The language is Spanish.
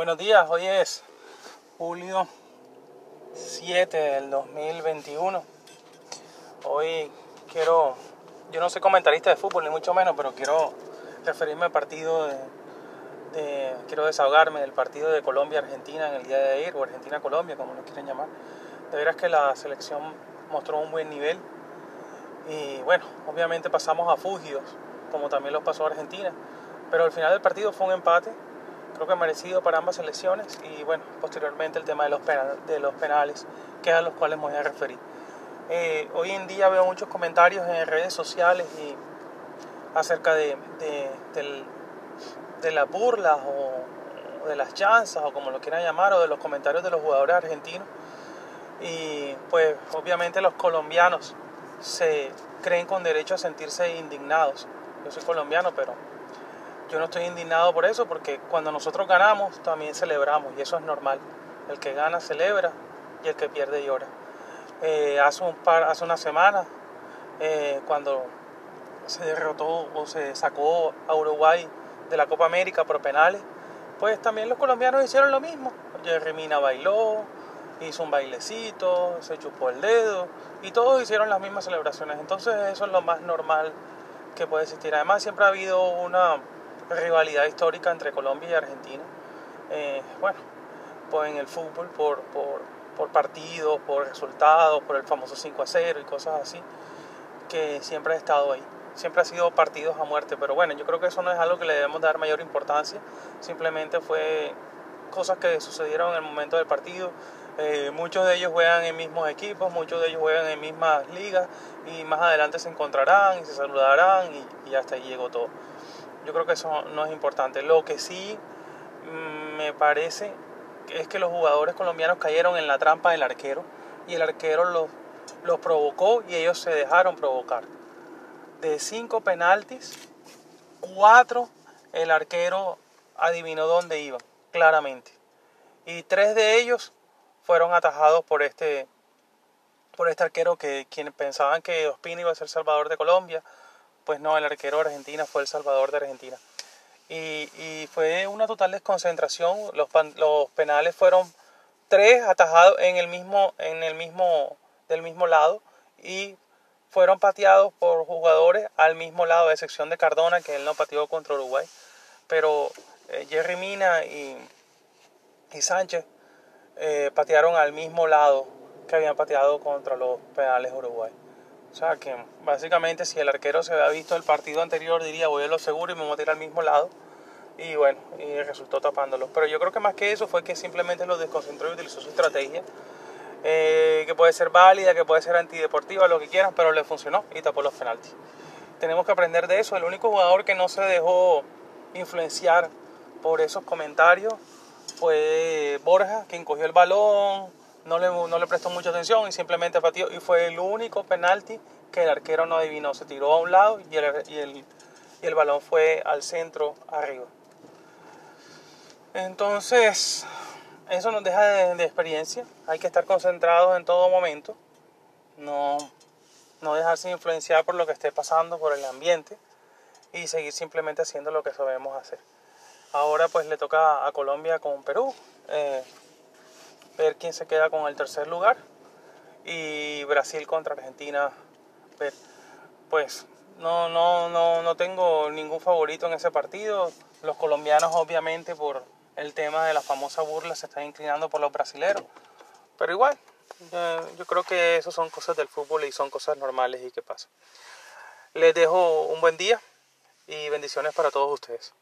Buenos días, hoy es julio 7 del 2021. Hoy quiero, yo no soy comentarista de fútbol ni mucho menos, pero quiero referirme al partido de, quiero desahogarme del partido de Colombia-Argentina en el día de ayer, o Argentina-Colombia, como lo quieren llamar. De veras que la selección mostró un buen nivel y bueno, obviamente pasamos a fugios, como también lo pasó Argentina, pero al final del partido fue un empate creo que merecido para ambas selecciones y bueno, posteriormente el tema de los, de los penales, que es a los cuales me voy a referir. Eh, hoy en día veo muchos comentarios en redes sociales y acerca de, de, las burlas o, de las chanzas o como lo quieran llamar o de los comentarios de los jugadores argentinos y pues obviamente los colombianos se creen con derecho a sentirse indignados. Yo soy colombiano, pero yo no estoy indignado por eso porque cuando nosotros ganamos también celebramos y eso es normal. El que gana celebra y el que pierde llora. Eh, hace, un par, hace una semana, eh, cuando se derrotó o se sacó a Uruguay de la Copa América por penales, pues también los colombianos hicieron lo mismo. Jerry Mina bailó, hizo un bailecito, se chupó el dedo y todos hicieron las mismas celebraciones. Entonces eso es lo más normal que puede existir. Además siempre ha habido una rivalidad histórica entre Colombia y Argentina. Eh, bueno, pues en el fútbol por, por, por partidos, por resultados, por el famoso 5 a 0 y cosas así, que siempre ha estado ahí. Siempre ha sido partidos a muerte, pero bueno, yo creo que eso no es algo que le debemos dar mayor importancia, simplemente fue cosas que sucedieron en el momento del partido. Eh, muchos de ellos juegan en mismos equipos, muchos de ellos juegan en mismas ligas y más adelante se encontrarán y se saludarán y, y hasta ahí llegó todo. Yo creo que eso no es importante. Lo que sí mm, me parece es que los jugadores colombianos cayeron en la trampa del arquero y el arquero los, los provocó y ellos se dejaron provocar. De cinco penaltis, cuatro el arquero adivinó dónde iban, claramente. Y tres de ellos fueron atajados por este, por este arquero que quienes pensaban que Ospina iba a ser salvador de Colombia, pues no, el arquero de Argentina fue el salvador de Argentina. Y, fue una total desconcentración. Los, penales fueron tres atajados en el mismo, en el mismo, del mismo lado y fueron pateados por jugadores al mismo lado, de excepción de Cardona, que él no pateó contra Uruguay. Pero eh, Jerry Mina y, y Sánchez eh, patearon al mismo lado que habían pateado contra los penales Uruguay. O sea que básicamente si el arquero se había visto el partido anterior diría voy a lo seguro y me voy a tirar al mismo lado. Y bueno, y resultó tapándolo. Pero yo creo que más que eso fue que simplemente lo desconcentró y utilizó su estrategia. Eh, que puede ser válida, que puede ser antideportiva, lo que quieran, pero le funcionó y tapó los penaltis. Tenemos que aprender de eso. El único jugador que no se dejó influenciar por esos comentarios fue Borja, quien cogió el balón, no le, prestó mucha atención y simplemente pateó. Y fue el único penalti que el arquero no adivinó. Se tiró a un lado y el, y el, y el balón fue al centro arriba. Entonces, eso nos deja de, experiencia. Hay que estar concentrados en todo momento. No, no dejarse influenciar por lo que esté pasando, por el ambiente. Y seguir simplemente haciendo lo que sabemos hacer. Ahora pues le toca a Colombia con Perú. Eh, ver quién se queda con el tercer lugar. Y Brasil contra Argentina ver pues no no no no tengo ningún favorito en ese partido. Los colombianos obviamente por el tema de la famosa burla se están inclinando por los brasileros. Pero igual yo creo que eso son cosas del fútbol y son cosas normales y que pasan. Les dejo un buen día y bendiciones para todos ustedes